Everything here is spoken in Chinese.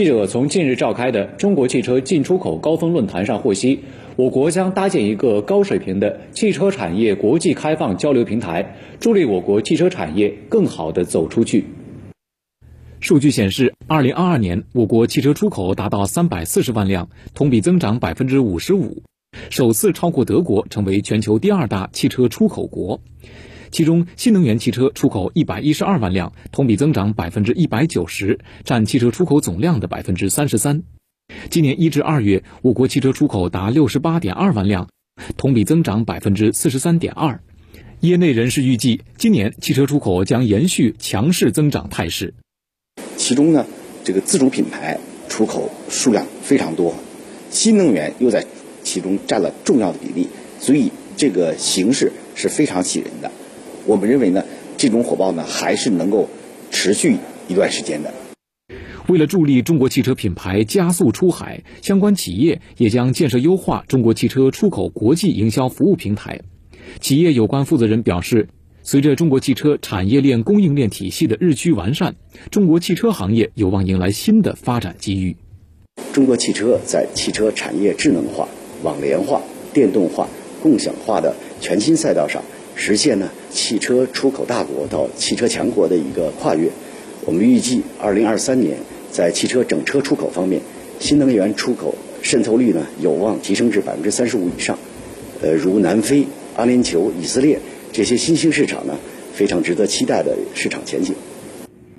记者从近日召开的中国汽车进出口高峰论坛上获悉，我国将搭建一个高水平的汽车产业国际开放交流平台，助力我国汽车产业更好地走出去。数据显示，二零二二年我国汽车出口达到三百四十万辆，同比增长百分之五十五，首次超过德国，成为全球第二大汽车出口国。其中，新能源汽车出口一百一十二万辆，同比增长百分之一百九十，占汽车出口总量的百分之三十三。今年一至二月，我国汽车出口达六十八点二万辆，同比增长百分之四十三点二。业内人士预计，今年汽车出口将延续强势增长态势。其中呢，这个自主品牌出口数量非常多，新能源又在其中占了重要的比例，所以这个形势是非常喜人的。我们认为呢，这种火爆呢还是能够持续一段时间的。为了助力中国汽车品牌加速出海，相关企业也将建设优化中国汽车出口国际营销服务平台。企业有关负责人表示。随着中国汽车产业链供应链体系的日趋完善，中国汽车行业有望迎来新的发展机遇。中国汽车在汽车产业智能化、网联化、电动化、共享化的全新赛道上，实现呢汽车出口大国到汽车强国的一个跨越。我们预计，二零二三年在汽车整车出口方面，新能源出口渗透率呢有望提升至百分之三十五以上。呃，如南非、阿联酋、以色列。这些新兴市场呢，非常值得期待的市场前景。